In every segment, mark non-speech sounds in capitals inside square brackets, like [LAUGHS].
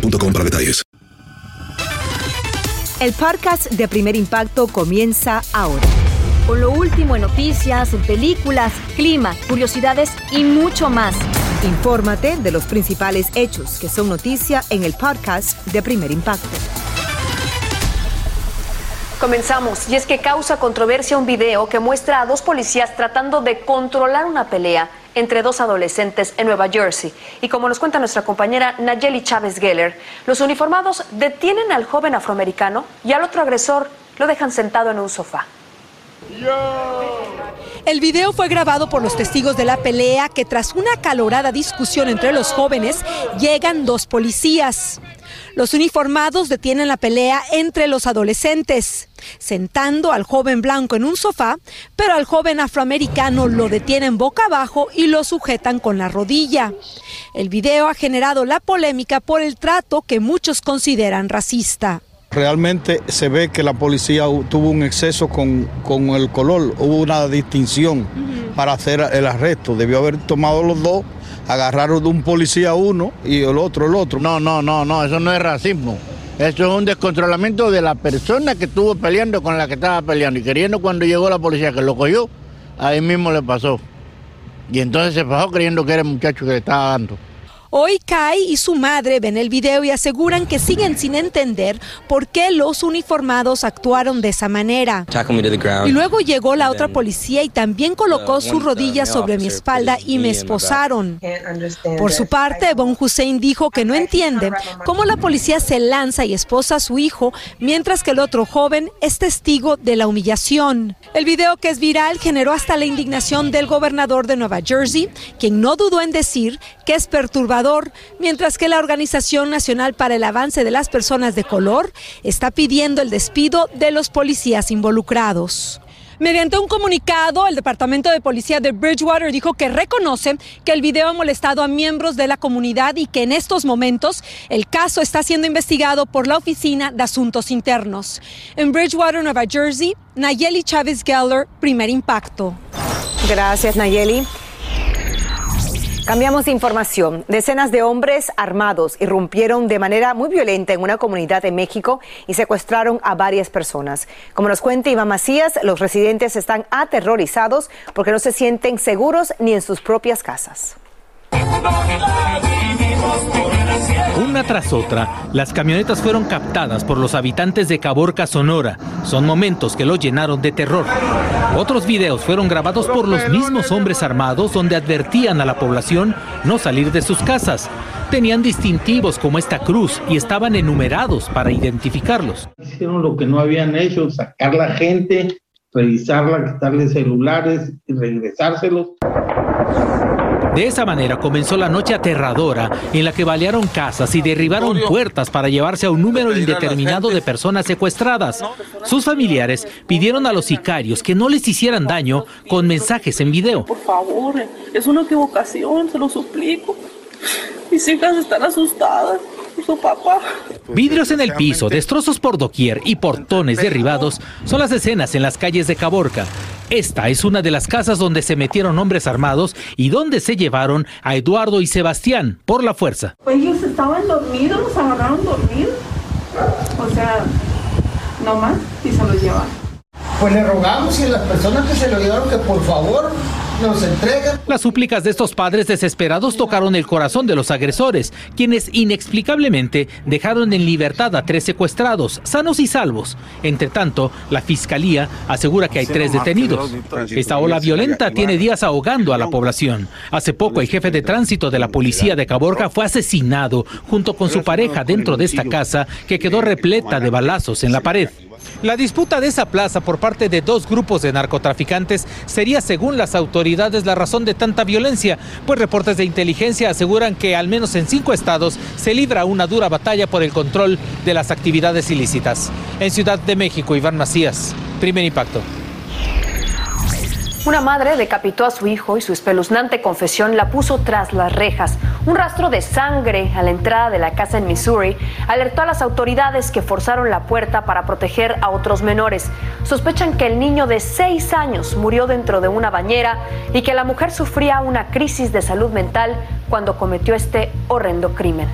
boostmobile.com para detalles. El podcast de Primer Impacto comienza ahora. Con lo último en noticias, películas, clima, curiosidades y mucho más. Infórmate de los principales hechos que son noticia en el podcast de Primer Impacto. Comenzamos, y es que causa controversia un video que muestra a dos policías tratando de controlar una pelea entre dos adolescentes en Nueva Jersey. Y como nos cuenta nuestra compañera Nayeli Chávez Geller, los uniformados detienen al joven afroamericano y al otro agresor lo dejan sentado en un sofá. El video fue grabado por los testigos de la pelea que tras una acalorada discusión entre los jóvenes llegan dos policías. Los uniformados detienen la pelea entre los adolescentes, sentando al joven blanco en un sofá, pero al joven afroamericano lo detienen boca abajo y lo sujetan con la rodilla. El video ha generado la polémica por el trato que muchos consideran racista. Realmente se ve que la policía tuvo un exceso con, con el color, hubo una distinción para hacer el arresto. Debió haber tomado los dos, agarraron de un policía uno y el otro el otro. No, no, no, no, eso no es racismo. Eso es un descontrolamiento de la persona que estuvo peleando con la que estaba peleando y queriendo cuando llegó la policía que lo cogió, ahí mismo le pasó. Y entonces se bajó creyendo que era el muchacho que le estaba dando. Hoy Kai y su madre ven el video y aseguran que siguen sin entender por qué los uniformados actuaron de esa manera. Y luego llegó la otra policía y también colocó sus rodillas sobre mi espalda y me esposaron. Por su parte, Bon Hussein dijo que no entiende cómo la policía se lanza y esposa a su hijo, mientras que el otro joven es testigo de la humillación. El video que es viral generó hasta la indignación del gobernador de Nueva Jersey, quien no dudó en decir que es perturbador, mientras que la Organización Nacional para el Avance de las Personas de Color está pidiendo el despido de los policías involucrados. Mediante un comunicado, el Departamento de Policía de Bridgewater dijo que reconoce que el video ha molestado a miembros de la comunidad y que en estos momentos el caso está siendo investigado por la Oficina de Asuntos Internos. En Bridgewater, Nueva Jersey, Nayeli Chávez Geller, primer impacto. Gracias, Nayeli. Cambiamos de información. Decenas de hombres armados irrumpieron de manera muy violenta en una comunidad de México y secuestraron a varias personas. Como nos cuenta Iván Macías, los residentes están aterrorizados porque no se sienten seguros ni en sus propias casas. Una tras otra, las camionetas fueron captadas por los habitantes de Caborca, Sonora. Son momentos que lo llenaron de terror. Otros videos fueron grabados por los mismos hombres armados donde advertían a la población no salir de sus casas. Tenían distintivos como esta cruz y estaban enumerados para identificarlos. Hicieron lo que no habían hecho, sacar la gente, revisarla, quitarle celulares y regresárselos. De esa manera comenzó la noche aterradora en la que balearon casas y derribaron puertas para llevarse a un número indeterminado de personas secuestradas. Sus familiares pidieron a los sicarios que no les hicieran daño con mensajes en video. Por favor, es una equivocación, se lo suplico. Mis hijas están asustadas. Su papá. Vidrios en el piso, destrozos por doquier y portones derribados son las escenas en las calles de Caborca. Esta es una de las casas donde se metieron hombres armados y donde se llevaron a Eduardo y Sebastián por la fuerza. Ellos estaban dormidos, los agarraron dormidos. O sea, no más y se los llevaron. Pues le rogamos y a las personas que se lo llevaron que por favor nos entregan. Las súplicas de estos padres desesperados tocaron el corazón de los agresores, quienes inexplicablemente dejaron en libertad a tres secuestrados, sanos y salvos. Entre tanto, la fiscalía asegura que hay tres detenidos. Esta ola violenta tiene días ahogando a la población. Hace poco, el jefe de tránsito de la policía de Caborca fue asesinado junto con su pareja dentro de esta casa que quedó repleta de balazos en la pared. La disputa de esa plaza por parte de dos grupos de narcotraficantes sería, según las autoridades, la razón de tanta violencia, pues reportes de inteligencia aseguran que al menos en cinco estados se libra una dura batalla por el control de las actividades ilícitas. En Ciudad de México, Iván Macías, primer impacto. Una madre decapitó a su hijo y su espeluznante confesión la puso tras las rejas. Un rastro de sangre a la entrada de la casa en Missouri alertó a las autoridades que forzaron la puerta para proteger a otros menores. Sospechan que el niño de seis años murió dentro de una bañera y que la mujer sufría una crisis de salud mental cuando cometió este horrendo crimen.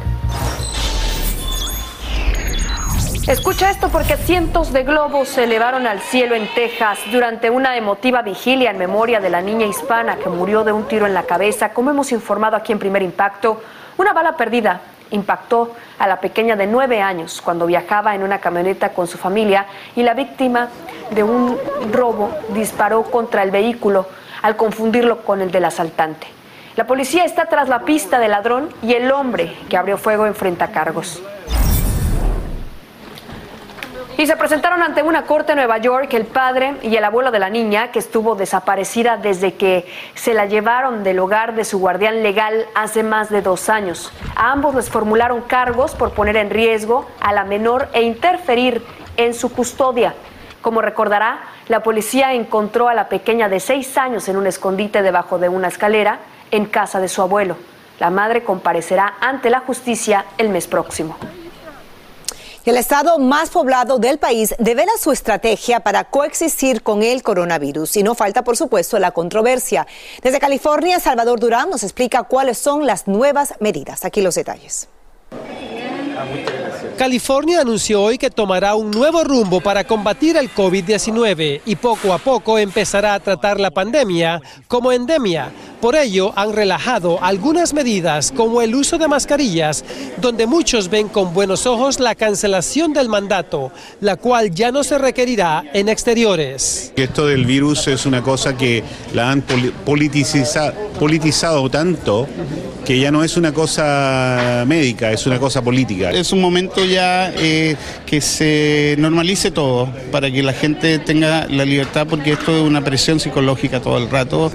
Escucha esto porque cientos de globos se elevaron al cielo en Texas durante una emotiva vigilia en memoria de la niña hispana que murió de un tiro en la cabeza. Como hemos informado aquí en Primer Impacto, una bala perdida impactó a la pequeña de nueve años cuando viajaba en una camioneta con su familia y la víctima de un robo disparó contra el vehículo al confundirlo con el del asaltante. La policía está tras la pista del ladrón y el hombre que abrió fuego enfrenta cargos. Y se presentaron ante una corte en Nueva York el padre y el abuelo de la niña, que estuvo desaparecida desde que se la llevaron del hogar de su guardián legal hace más de dos años. A ambos les formularon cargos por poner en riesgo a la menor e interferir en su custodia. Como recordará, la policía encontró a la pequeña de seis años en un escondite debajo de una escalera en casa de su abuelo. La madre comparecerá ante la justicia el mes próximo. El estado más poblado del país devela su estrategia para coexistir con el coronavirus y no falta, por supuesto, la controversia. Desde California, Salvador Durán nos explica cuáles son las nuevas medidas. Aquí los detalles. California anunció hoy que tomará un nuevo rumbo para combatir el COVID-19 y poco a poco empezará a tratar la pandemia como endemia. Por ello, han relajado algunas medidas como el uso de mascarillas, donde muchos ven con buenos ojos la cancelación del mandato, la cual ya no se requerirá en exteriores. Esto del virus es una cosa que la han politizado tanto que ya no es una cosa médica, es una cosa política. Es un momento ya eh, que se normalice todo para que la gente tenga la libertad porque esto es una presión psicológica todo el rato.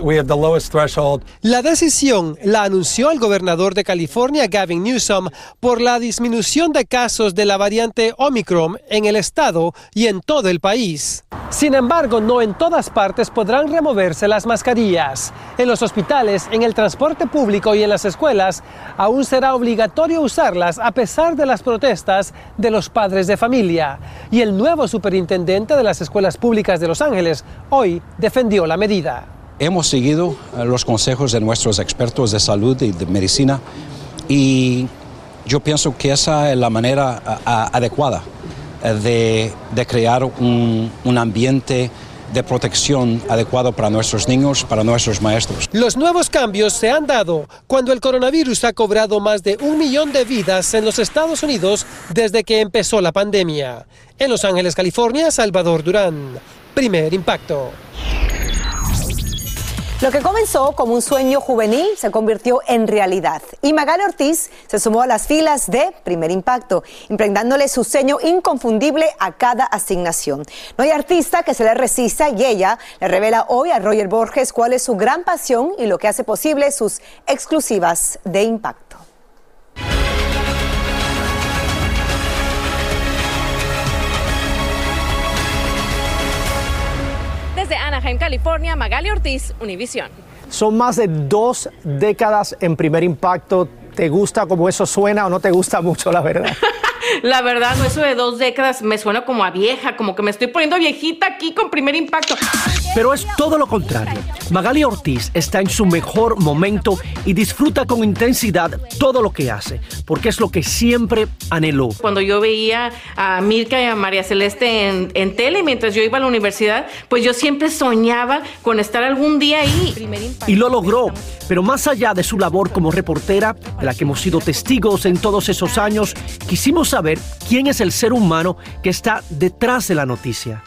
La decisión la anunció el gobernador de California, Gavin Newsom, por la disminución de casos de la variante Omicron en el estado y en todo el país. Sin embargo, no en todas partes podrán removerse las mascarillas. En los hospitales, en el transporte público y en las escuelas, aún será obligatorio usarlas a pesar de las protestas de los padres de familia. Y el nuevo superintendente de las escuelas públicas de Los Ángeles hoy defendió la medida. Hemos seguido eh, los consejos de nuestros expertos de salud y de medicina y yo pienso que esa es la manera adecuada eh, de, crear un, un ambiente de protección adecuado para nuestros niños, para nuestros maestros. Los nuevos cambios se han dado cuando el coronavirus ha cobrado más de un millón de vidas en los Estados Unidos desde que empezó la pandemia. En Los Ángeles, California, Salvador Durán. Primer impacto. Lo que comenzó como un sueño juvenil se convirtió en realidad y Magali Ortiz se sumó a las filas de Primer Impacto, impregnándole su sello inconfundible a cada asignación. No hay artista que se le resista y ella le revela hoy a Roger Borges cuál es su gran pasión y lo que hace posible sus exclusivas de impacto. En California, Magali Ortiz, Univisión. Son más de dos décadas en primer impacto. ¿Te gusta cómo eso suena o no te gusta mucho, la verdad? [LAUGHS] La verdad, eso de dos décadas me suena como a vieja, como que me estoy poniendo viejita aquí con primer impacto. Pero es todo lo contrario. Magali Ortiz está en su mejor momento y disfruta con intensidad todo lo que hace, porque es lo que siempre anheló. Cuando yo veía a Mirka y a María Celeste en, en tele mientras yo iba a la universidad, pues yo siempre soñaba con estar algún día ahí. Y lo logró, pero más allá de su labor como reportera, la que hemos sido testigos en todos esos años, quisimos saber quién es el ser humano que está detrás de la noticia.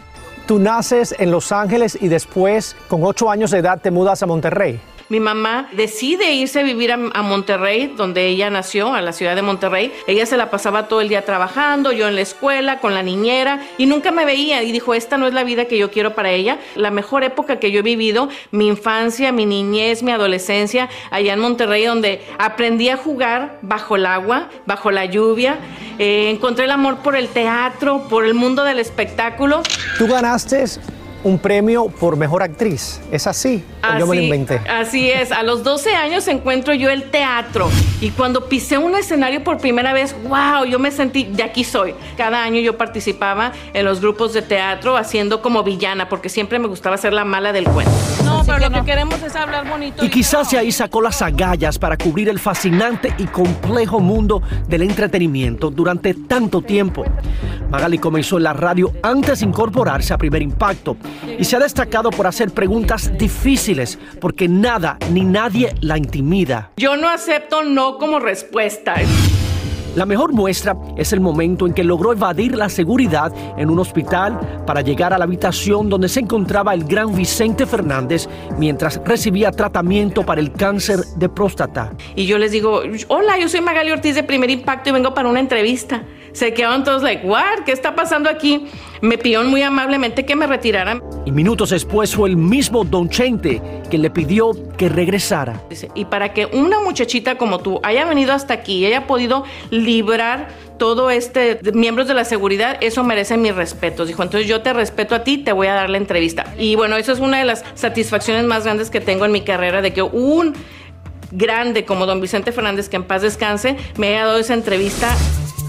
Tú naces en Los Ángeles y después, con ocho años de edad, te mudas a Monterrey mi mamá decide irse a vivir a, Monterrey, donde ella nació, a la ciudad de Monterrey. Ella se la pasaba todo el día trabajando, yo en la escuela, con la niñera, y nunca me veía. Y dijo, esta no es la vida que yo quiero para ella. La mejor época que yo he vivido, mi infancia, mi niñez, mi adolescencia, allá en Monterrey, donde aprendí a jugar bajo el agua, bajo la lluvia. Eh, encontré el amor por el teatro, por el mundo del espectáculo. Tú ganaste un premio por mejor actriz. ¿Es así? yo me lo inventé. Así es. A los 12 años encuentro yo el teatro. Y cuando pisé un escenario por primera vez, wow, yo me sentí, de aquí soy. Cada año yo participaba en los grupos de teatro haciendo como villana, porque siempre me gustaba ser la mala del cuento. Pero lo que queremos es hablar bonito. Y, quizás de ahí sacó las agallas para cubrir el fascinante y complejo mundo del entretenimiento durante tanto tiempo. Magali comenzó en la radio antes de incorporarse a Primer Impacto y se ha destacado por hacer preguntas difíciles porque nada ni nadie la intimida. Yo no acepto no como respuesta. La mejor muestra es el momento en que logró evadir la seguridad en un hospital para llegar a la habitación donde se encontraba el gran Vicente Fernández mientras recibía tratamiento para el cáncer de próstata. Y yo les digo, hola, yo soy Magali Ortiz de Primer Impacto y vengo para una entrevista. Se quedaron todos like, what? ¿Qué está pasando aquí? Me pidieron muy amablemente que me retiraran. Y minutos después fue el mismo Don Chente que le pidió que regresara. Y para que una muchachita como tú haya venido hasta aquí y haya podido librar todo este miembros de la seguridad, eso merece mi respeto. Dijo, entonces yo te respeto a ti, te voy a dar la entrevista. Y bueno, eso es una de las satisfacciones más grandes que tengo en mi carrera, de que un grande como don Vicente Fernández, que en paz descanse, me haya dado esa entrevista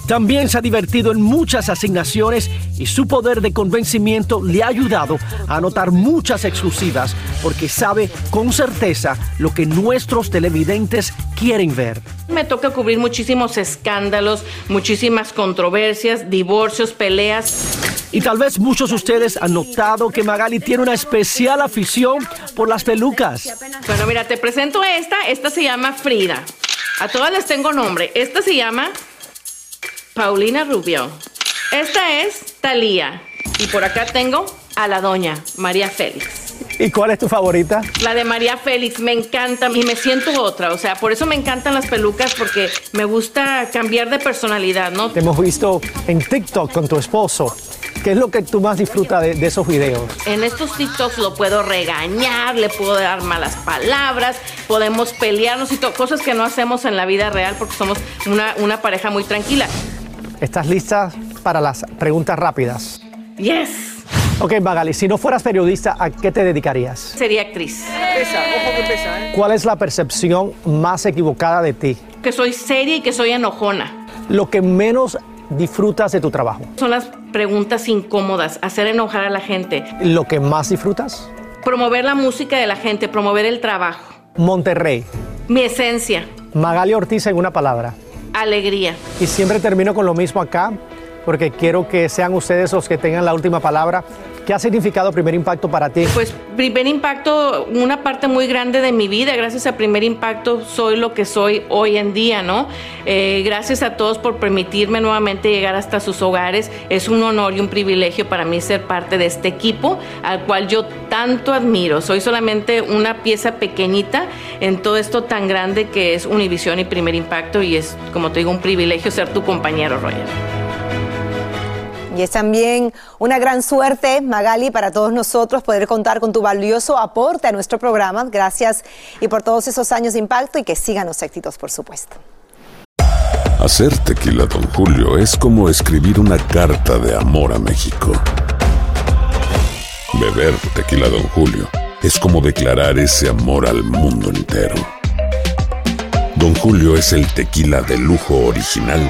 también se ha divertido en muchas asignaciones y su poder de convencimiento le ha ayudado a anotar muchas exclusivas porque sabe con certeza lo que nuestros televidentes quieren ver. Me toca cubrir muchísimos escándalos, muchísimas controversias, divorcios, peleas. Y tal vez muchos de ustedes han notado que Magali tiene una especial afición por las pelucas. Bueno, mira, te presento esta. Esta se llama Frida. A todas les tengo nombre. Esta se llama Paulina Rubio. Esta es Talía. Y por acá tengo a la doña María Félix. ¿Y cuál es tu favorita? La de María Félix, me encanta y me siento otra. O sea, por eso me encantan las pelucas porque me gusta cambiar de personalidad, ¿no? Te hemos visto en TikTok con tu esposo. ¿Qué es lo que tú más disfrutas de, esos videos? En estos TikToks lo puedo regañar, le puedo dar malas palabras, podemos pelearnos y cosas que no hacemos en la vida real porque somos una, una pareja muy tranquila. ¿Estás lista para las preguntas rápidas? Yes. Ok, Magali, si no fueras periodista, ¿a qué te dedicarías? Sería actriz. ojo que pesa, ¿eh? ¿Cuál es la percepción más equivocada de ti? Que soy seria y que soy enojona. Lo que menos disfrutas de tu trabajo? Son las preguntas incómodas, hacer enojar a la gente. ¿Lo que más disfrutas? Promover la música de la gente, promover el trabajo. Monterrey. Mi esencia. Magali Ortiz en una palabra alegría. Y siempre termino con lo mismo acá, porque quiero que sean ustedes los que tengan la última palabra. ¿Qué ha significado Primer Impacto para ti? Pues Primer Impacto, una parte muy grande de mi vida. Gracias a Primer Impacto soy lo que soy hoy en día, ¿no? Eh, gracias a todos por permitirme nuevamente llegar hasta sus hogares. Es un honor y un privilegio para mí ser parte de este equipo al cual yo tanto admiro. Soy solamente una pieza pequeñita en todo esto tan grande que es Univisión y Primer Impacto y es, como te digo, un privilegio ser tu compañero, Roger. Y es también una gran suerte, Magali, para todos nosotros poder contar con tu valioso aporte a nuestro programa. Gracias y por todos esos años de impacto y que sigan los éxitos, por supuesto. Hacer tequila, don Julio, es como escribir una carta de amor a México. Beber tequila, don Julio, es como declarar ese amor al mundo entero. Don Julio es el tequila de lujo original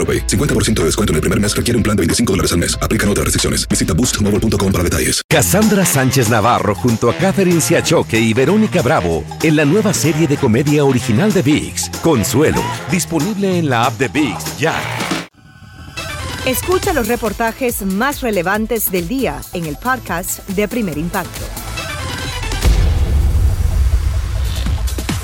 AroPay. 50% de descuento en el primer mes requiere un plan de 25 dólares al mes. Aplican otras restricciones. Visita boostmobile.com para detalles. Cassandra Sánchez Navarro junto a Catherine Siachoque y Verónica Bravo en la nueva serie de comedia original de VIX, Consuelo, disponible en la app de VIX ya. Escucha los reportajes más relevantes del día en el podcast de Primer Impacto.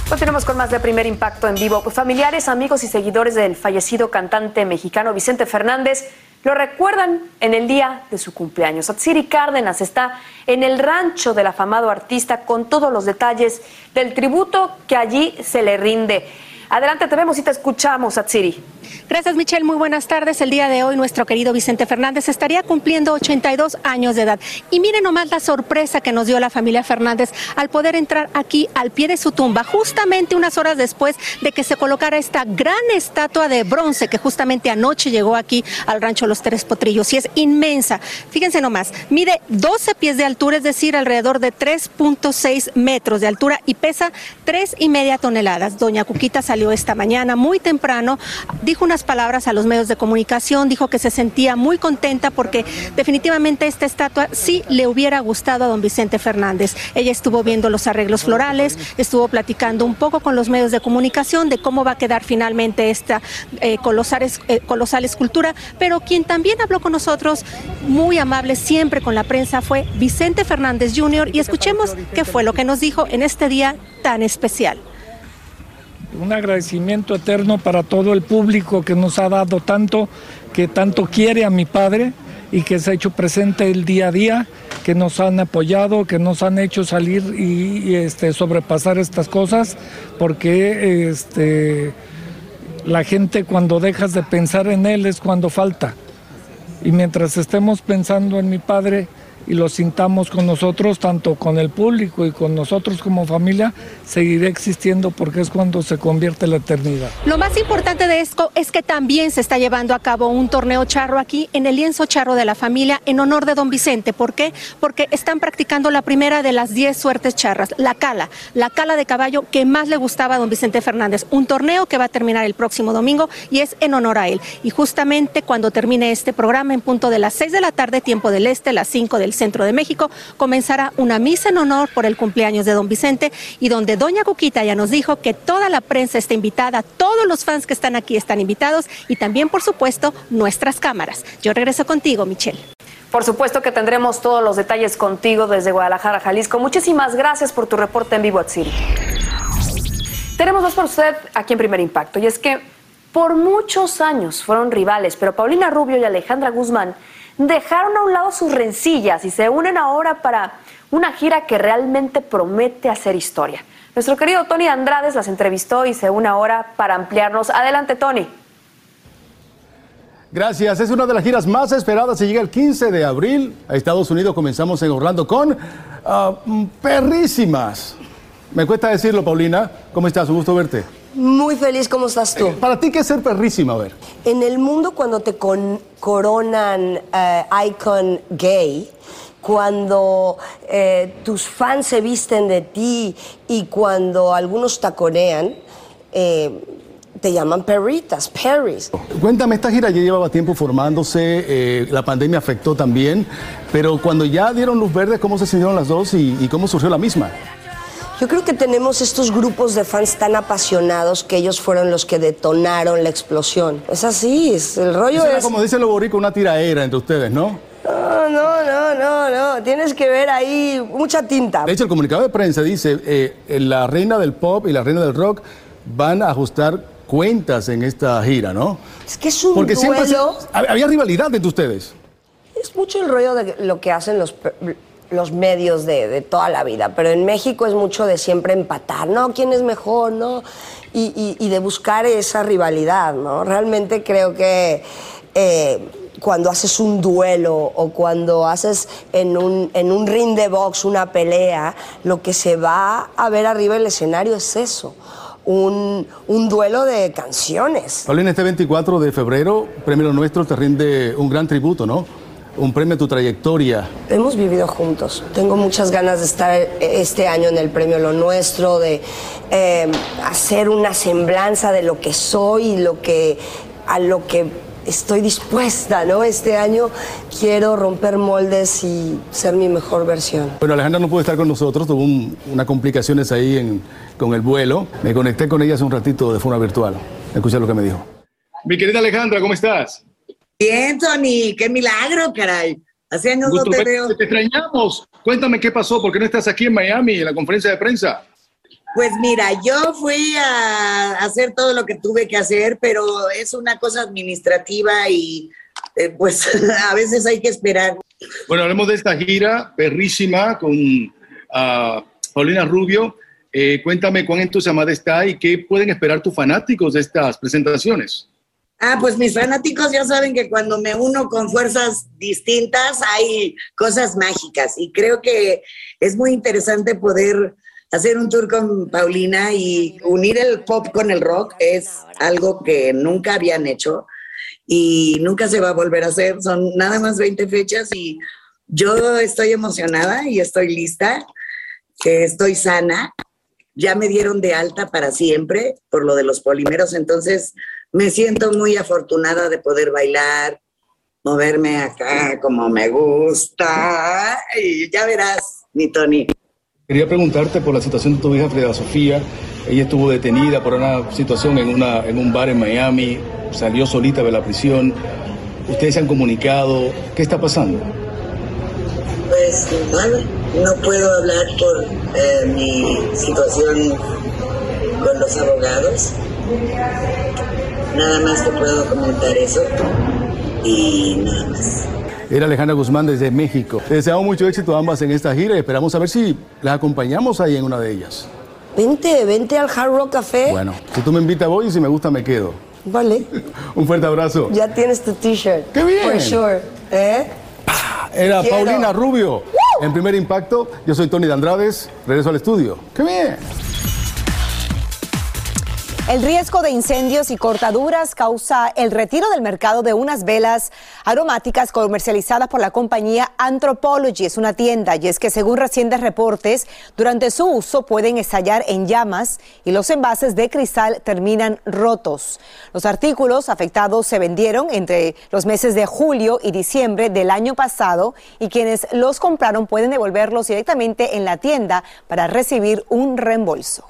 Continuamos con más de Primer Impacto en vivo. Familiares, amigos y seguidores del fallecido cantante mexicano Vicente Fernández lo recuerdan en el día de su cumpleaños. Atsiri Cárdenas está en el rancho del afamado artista con todos los detalles del tributo que allí se le rinde. Adelante, te vemos y te escuchamos, Atsiri. Gracias, Michelle. Muy buenas tardes. El día de hoy, nuestro querido Vicente Fernández estaría cumpliendo 82 años de edad. Y miren nomás la sorpresa que nos dio la familia Fernández al poder entrar aquí al pie de su tumba, justamente unas horas después de que se colocara esta gran estatua de bronce que justamente anoche llegó aquí al rancho Los Tres Potrillos. Y es inmensa. Fíjense nomás, mide 12 pies de altura, es decir, alrededor de 3.6 metros de altura y pesa tres y media toneladas. Doña Cuquita esta mañana muy temprano, dijo unas palabras a los medios de comunicación, dijo que se sentía muy contenta porque definitivamente esta estatua sí le hubiera gustado a don Vicente Fernández. Ella estuvo viendo los arreglos florales, estuvo platicando un poco con los medios de comunicación de cómo va a quedar finalmente esta eh, colosal, eh, colosal escultura, pero quien también habló con nosotros, muy amable siempre con la prensa, fue Vicente Fernández Jr. y escuchemos qué fue lo que nos dijo en este día tan especial un agradecimiento eterno para todo el público que nos ha dado tanto, que tanto quiere a mi padre y que se ha hecho presente el día a día, que nos han apoyado, que nos han hecho salir y, este, sobrepasar estas cosas, porque este, la gente cuando dejas de pensar en él es cuando falta. Y mientras estemos pensando en mi padre, y lo sintamos con nosotros, tanto con el público y con nosotros como familia, seguirá existiendo porque es cuando se convierte la eternidad. Lo más importante de esto es que también se está llevando a cabo un torneo charro aquí en el lienzo charro de la familia en honor de don Vicente. ¿Por qué? Porque están practicando la primera de las 10 suertes charras, la cala, la cala de caballo que más le gustaba a don Vicente Fernández. Un torneo que va a terminar el próximo domingo y es en honor a él. Y justamente cuando termine este programa en punto de las 6 de la tarde, tiempo del este, las 5 del Centro de México, comenzará una misa en honor por el cumpleaños de don Vicente y donde doña Cuquita ya nos dijo que toda la prensa está invitada, todos los fans que están aquí están invitados y también, por supuesto, nuestras cámaras. Yo regreso contigo, Michelle. Por supuesto que tendremos todos los detalles contigo desde Guadalajara, Jalisco. Muchísimas gracias por tu reporte en vivo, Atsiri. Tenemos dos por usted aquí en Primer Impacto, y es que por muchos años fueron rivales, pero Paulina Rubio y Alejandra Guzmán dejaron a un lado sus rencillas y se unen ahora para una gira que realmente promete hacer historia. Nuestro querido Tony Andrades las entrevistó y se une ahora para ampliarnos. Adelante, Tony. Gracias. Es una de las giras más esperadas. Se llega el 15 de abril a Estados Unidos. Comenzamos en Orlando con ah, perrísimas. Me cuesta decirlo, Paulina. ¿Cómo estás? Un gusto verte. Muy feliz, ¿cómo estás tú? Para ti, ¿qué es ser perrísima? A ver. En el mundo, cuando te coronan eh, icon gay, cuando eh, tus fans se visten de ti y cuando algunos taconean, eh, te llaman perritas, perris. Cuéntame, esta gira ya llevaba tiempo formándose, la pandemia afectó también, pero cuando ya dieron luz verde, ¿cómo se sintieron las dos y cómo surgió la misma? Yo creo que tenemos estos grupos de fans tan apasionados que ellos fueron los que detonaron la explosión. Es así, es, el rollo es... como dice lo borico, una tiraera entre ustedes, ¿no? No, no, no, no, no. Tienes que ver ahí mucha tinta. De hecho, el comunicado de prensa dice, eh, la reina del pop y la reina del rock van a ajustar cuentas en esta gira, ¿no? Es que es un Porque duelo... siempre había rivalidad entre ustedes. Es mucho el rollo de lo que hacen los los medios de, toda la vida, pero en México es mucho de siempre empatar, ¿no? ¿Quién es mejor, no? Y, de buscar esa rivalidad, ¿no? Realmente creo que eh, cuando haces un duelo o cuando haces en un, en un ring de box una pelea, lo que se va a ver arriba del escenario es eso, un, un duelo de canciones. Paulina, este 24 de febrero, Premio Nuestro te rinde un gran tributo, ¿no? Un premio a tu trayectoria. Hemos vivido juntos. Tengo muchas ganas de estar este año en el premio Lo Nuestro, de eh, hacer una semblanza de lo que soy y lo que, a lo que estoy dispuesta, ¿no? Este año quiero romper moldes y ser mi mejor versión. Bueno, Alejandra no pudo estar con nosotros, tuvo un- unas complicaciones ahí en- con el vuelo. Me conecté con ella hace un ratito de forma virtual. Escucha lo que me dijo. Mi querida Alejandra, ¿cómo estás? Bien, Tony, qué milagro, caray. Hace años no Gusto te verte, veo. Te extrañamos. Cuéntame qué pasó, ¿por qué no estás aquí en Miami en la conferencia de prensa? Pues mira, yo fui a hacer todo lo que tuve que hacer, pero es una cosa administrativa y eh, pues [LAUGHS] a veces hay que esperar. Bueno, hablemos de esta gira perrísima con ah, Paulina Rubio. Eh, cuéntame cuán entusiasmada está y qué pueden esperar tus fanáticos de estas presentaciones. Ah, pues mis fanáticos ya saben que cuando me uno con fuerzas distintas hay cosas mágicas y creo que es muy interesante poder hacer un tour con Paulina y unir el pop con el rock es algo que nunca habían hecho y nunca se va a volver a hacer. Son nada más 20 fechas y yo estoy emocionada y estoy lista, que estoy sana. Ya me dieron de alta para siempre por lo de los polímeros, entonces me siento muy afortunada de poder bailar, moverme acá como me gusta. Y ya verás, mi Tony. Quería preguntarte por la situación de tu hija Frida Sofía. Ella estuvo detenida por una situación en, una, en un bar en Miami, salió solita de la prisión. Ustedes se han comunicado. ¿Qué está pasando? Pues nada, no puedo hablar por eh, mi situación con los abogados. Nada más te puedo comentar eso y nada más. Era Alejandra Guzmán desde México. Te deseamos mucho éxito a ambas en esta gira y esperamos a ver si las acompañamos ahí en una de ellas. Vente, vente al Hard Rock Café. Bueno, si tú me invitas voy y si me gusta me quedo. Vale. [LAUGHS] Un fuerte abrazo. Ya tienes tu t-shirt. ¡Qué bien! For sure. ¿Eh? Era Quiero. Paulina Rubio. En primer impacto, yo soy Tony de Andrades. Regreso al estudio. ¡Qué bien! El riesgo de incendios y cortaduras causa el retiro del mercado de unas velas aromáticas comercializadas por la compañía Anthropology. Es una tienda y es que según recientes reportes, durante su uso pueden estallar en llamas y los envases de cristal terminan rotos. Los artículos afectados se vendieron entre los meses de julio y diciembre del año pasado y quienes los compraron pueden devolverlos directamente en la tienda para recibir un reembolso.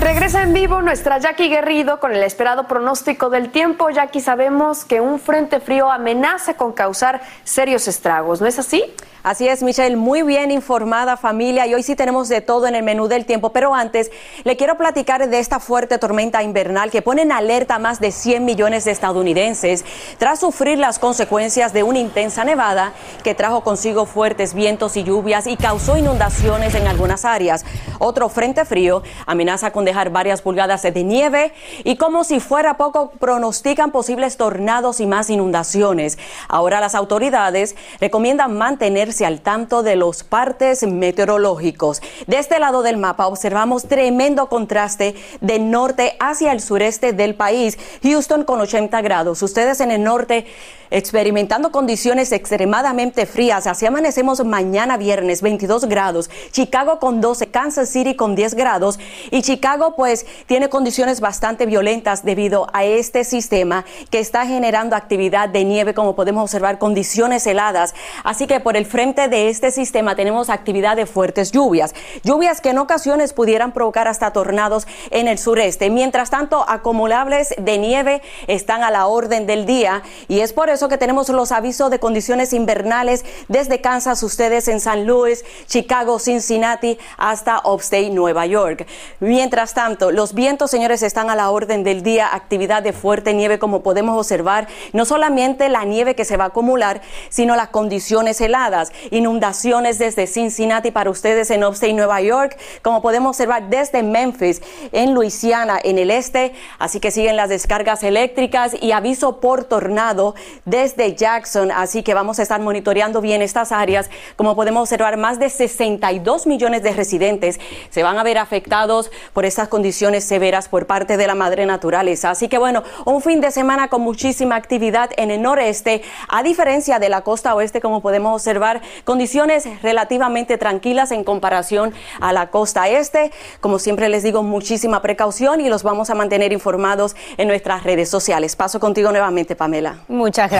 Regresa en vivo nuestra Jackie Guerrido con el esperado pronóstico del tiempo. Jackie, sabemos que un frente frío amenaza con causar serios estragos, ¿no es así? Así es, Michelle, muy bien informada familia y hoy sí tenemos de todo en el menú del tiempo, pero antes le quiero platicar de esta fuerte tormenta invernal que pone en alerta a más de 100 millones de estadounidenses tras sufrir las consecuencias de una intensa nevada que trajo consigo fuertes vientos y lluvias y causó inundaciones en algunas áreas. Otro frente frío amenaza con dejar varias pulgadas de nieve y como si fuera poco pronostican posibles tornados y más inundaciones. Ahora las autoridades recomiendan mantenerse al tanto de los partes meteorológicos. De este lado del mapa observamos tremendo contraste de norte hacia el sureste del país. Houston con 80 grados. Ustedes en el norte experimentando condiciones extremadamente frías. Así amanecemos mañana viernes 22 grados. Chicago con 12, Kansas City con 10 grados y Chicago pues tiene condiciones bastante violentas debido a este sistema que está generando actividad de nieve como podemos observar condiciones heladas. Así que por el frente de este sistema tenemos actividad de fuertes lluvias. Lluvias que en ocasiones pudieran provocar hasta tornados en el sureste. Mientras tanto, acumulables de nieve están a la orden del día y es por eso que tenemos los avisos de condiciones invernales desde Kansas, ustedes en San Luis, Chicago, Cincinnati, hasta Upstate, Nueva York. Mientras tanto, los vientos, señores, están a la orden del día, actividad de fuerte nieve como podemos observar, no solamente la nieve que se va a acumular, sino las condiciones heladas, inundaciones desde Cincinnati para ustedes en Upstate, Nueva York, como podemos observar desde Memphis, en Luisiana, en el este, así que siguen las descargas eléctricas y aviso por tornado desde Jackson, así que vamos a estar monitoreando bien estas áreas. Como podemos observar, más de 62 millones de residentes se van a ver afectados por estas condiciones severas por parte de la madre naturaleza. Así que bueno, un fin de semana con muchísima actividad en el noreste, a diferencia de la costa oeste, como podemos observar, condiciones relativamente tranquilas en comparación a la costa este. Como siempre les digo, muchísima precaución y los vamos a mantener informados en nuestras redes sociales. Paso contigo nuevamente, Pamela. Muchas gracias,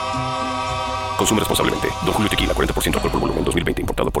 Consume responsablemente. Don Julio Tequila, 40% alcohol por volumen, 2020. Importado por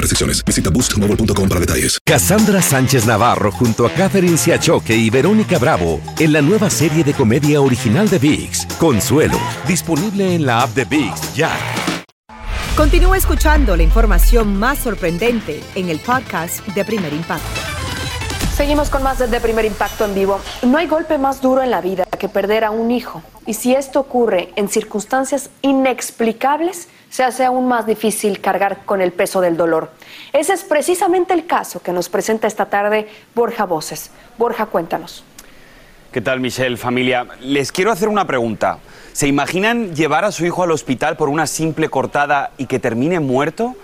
restricciones. Visita boostmobile.com para detalles. Cassandra Sánchez Navarro junto a Catherine Siachoque y Verónica Bravo en la nueva serie de comedia original de VIX, Consuelo, disponible en la app de VIX ya. Continúa escuchando la información más sorprendente en el podcast de Primer Impacto. Seguimos con más de Primer Impacto en vivo. No hay golpe más duro en la vida que perder a un hijo. Y si esto ocurre en circunstancias inexplicables, se hace aún más difícil cargar con el peso del dolor. Ese es precisamente el caso que nos presenta esta tarde Borja Voces. Borja, cuéntanos. ¿Qué tal, Michelle, familia? Les quiero hacer una pregunta. ¿Se imaginan llevar a su hijo al hospital por una simple cortada y que termine muerto?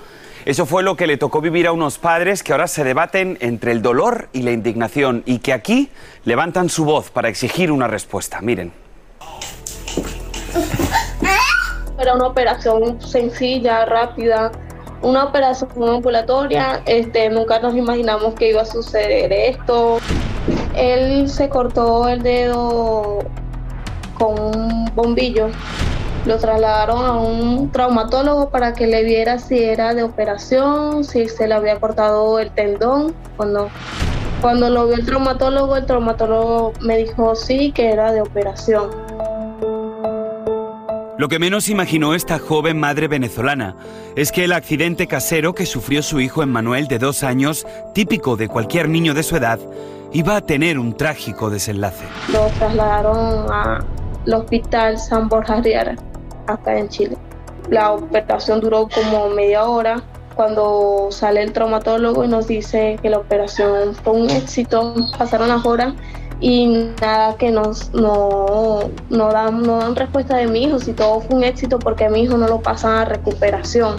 Eso fue lo que le tocó vivir a unos padres que ahora se debaten entre el dolor y la indignación y que aquí levantan su voz para exigir una respuesta. Miren. Era una operación sencilla, rápida, una operación ambulatoria. Este, nunca nos imaginamos que iba a suceder esto. Él se cortó el dedo con un bombillo. Lo trasladaron a un traumatólogo para que le viera si era de operación, si se le había cortado el tendón. Cuando, cuando lo vio el traumatólogo, el traumatólogo me dijo sí, que era de operación. Lo que menos imaginó esta joven madre venezolana es que el accidente casero que sufrió su hijo Emmanuel de dos años, típico de cualquier niño de su edad, iba a tener un trágico desenlace. Lo trasladaron al hospital San Borja Riara, acá en Chile. La operación duró como media hora. Cuando sale el traumatólogo y nos dice que la operación fue un éxito, pasaron las horas y nada que nos no, no, dan, no dan respuesta de mi hijo si todo fue un éxito porque mi hijo no lo pasan a recuperación.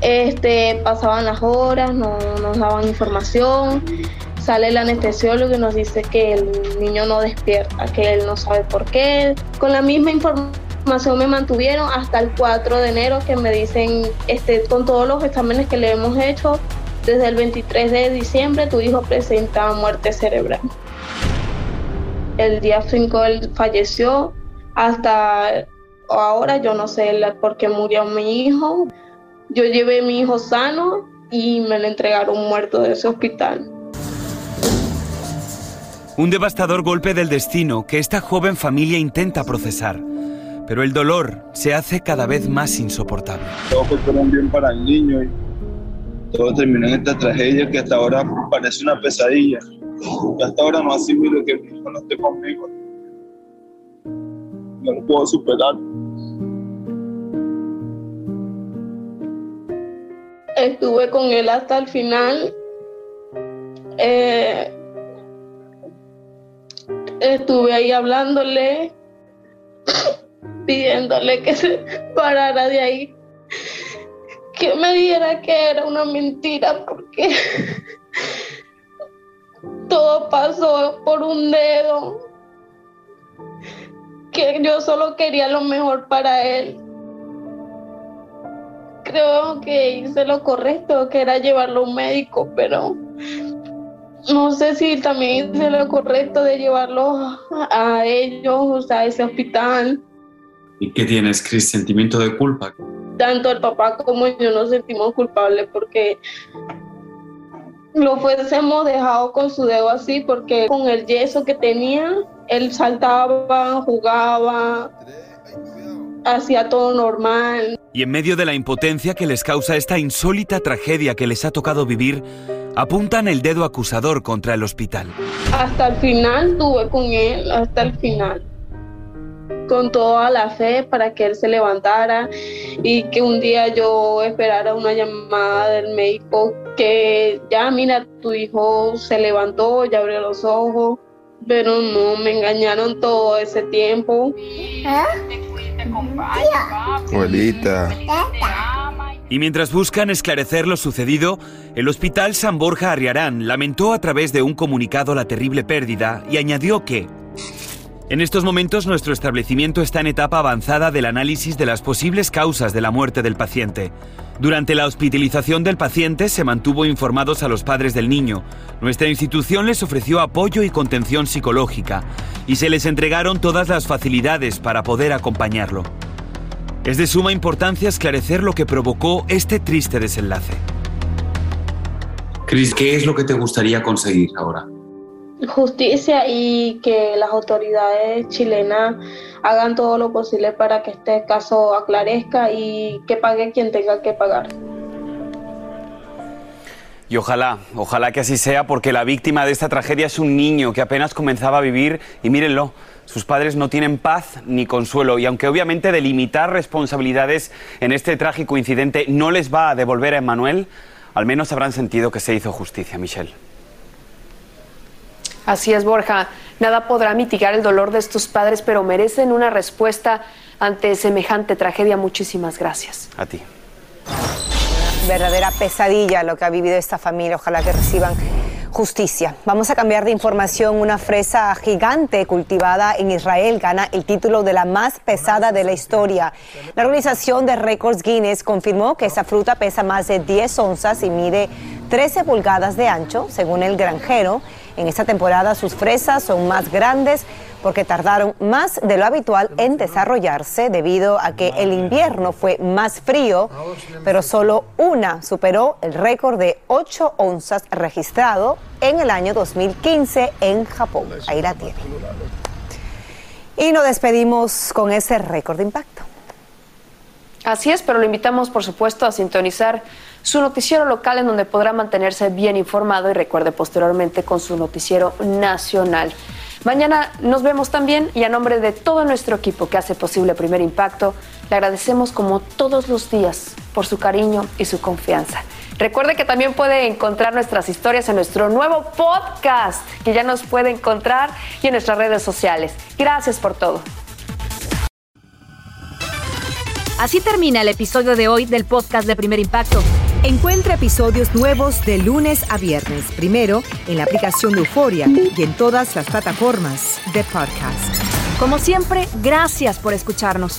Este, pasaban las horas, no nos daban información, sale el anestesiólogo y nos dice que el niño no despierta, que él no sabe por qué. Con la misma información me mantuvieron hasta el 4 de enero que me dicen, este, con todos los exámenes que le hemos hecho, desde el 23 de diciembre tu hijo presenta muerte cerebral el día 5 él falleció, hasta ahora yo no sé por qué murió mi hijo. Yo llevé a mi hijo sano y me lo entregaron muerto de ese hospital. Un devastador golpe del destino que esta joven familia intenta procesar, pero el dolor se hace cada vez más insoportable. Todo fue por un bien para el niño y todo terminó en esta tragedia que hasta ahora parece una pesadilla. Hasta ahora no asimilo que mi hijo no esté conmigo. No lo puedo superar. estuve con él hasta el final. Eh, estuve ahí hablándole, pidiéndole que se parara de ahí, que me diera que era una mentira, porque todo pasó por un dedo, que yo solo quería lo mejor para él. Creo que hice lo correcto, que era llevarlo a un médico, pero no sé si también hice lo correcto de llevarlo a ellos, a ese hospital. ¿Y qué tienes, Chris? ¿Sentimiento de culpa? Tanto el papá como yo nos sentimos culpables porque lo fuésemos dejado con su dedo así porque con el yeso que tenía, él saltaba, jugaba, hacía todo normal. Y en medio de la impotencia que les causa esta insólita tragedia que les ha tocado vivir, apuntan el dedo acusador contra el hospital. Hasta el final estuve con él, hasta el final con toda la fe para que él se levantara y que un día yo esperara una llamada del médico que ya mira tu hijo se levantó, ya abrió los ojos, pero no me engañaron todo ese tiempo. Abuelita. Y mientras buscan esclarecer lo sucedido, el Hospital San Borja Arriarán lamentó a través de un comunicado la terrible pérdida y añadió que en estos momentos nuestro establecimiento está en etapa avanzada del análisis de las posibles causas de la muerte del paciente. Durante la hospitalización del paciente se mantuvo informados a los padres del niño. Nuestra institución les ofreció apoyo y contención psicológica y se les entregaron todas las facilidades para poder acompañarlo. Es de suma importancia esclarecer lo que provocó este triste desenlace. Chris, ¿qué es lo que te gustaría conseguir ahora? Justicia y que las autoridades chilenas hagan todo lo posible para que este caso aclarezca y que pague quien tenga que pagar. Y ojalá, ojalá que así sea, porque la víctima de esta tragedia es un niño que apenas comenzaba a vivir y mírenlo, sus padres no tienen paz ni consuelo y aunque obviamente delimitar responsabilidades en este trágico incidente no les va a devolver a Emmanuel, al menos habrán sentido que se hizo justicia, Michelle. Así es, Borja. Nada podrá mitigar el dolor de estos padres, pero merecen una respuesta ante semejante tragedia. Muchísimas gracias. A ti. Verdadera pesadilla lo que ha vivido esta familia. Ojalá que reciban justicia. Vamos a cambiar de información. Una fresa gigante cultivada en Israel gana el título de la más pesada de la historia. La organización de récords Guinness confirmó que esa fruta pesa más de 10 onzas y mide 13 pulgadas de ancho, según el granjero. En esta temporada sus fresas son más grandes porque tardaron más de lo habitual en desarrollarse debido a que el invierno fue más frío, pero solo una superó el récord de 8 onzas registrado en el año 2015 en Japón. Ahí la tiene. Y nos despedimos con ese récord de impacto. Así es, pero lo invitamos, por supuesto, a sintonizar su noticiero local en donde podrá mantenerse bien informado y recuerde posteriormente con su noticiero nacional. Mañana nos vemos también y a nombre de todo nuestro equipo que hace posible Primer Impacto, le agradecemos como todos los días por su cariño y su confianza. Recuerde que también puede encontrar nuestras historias en nuestro nuevo podcast que ya nos puede encontrar y en nuestras redes sociales. Gracias por todo. Así termina el episodio de hoy del podcast de Primer Impacto. Encuentra episodios nuevos de lunes a viernes, primero en la aplicación de Euforia y en todas las plataformas de podcast. Como siempre, gracias por escucharnos.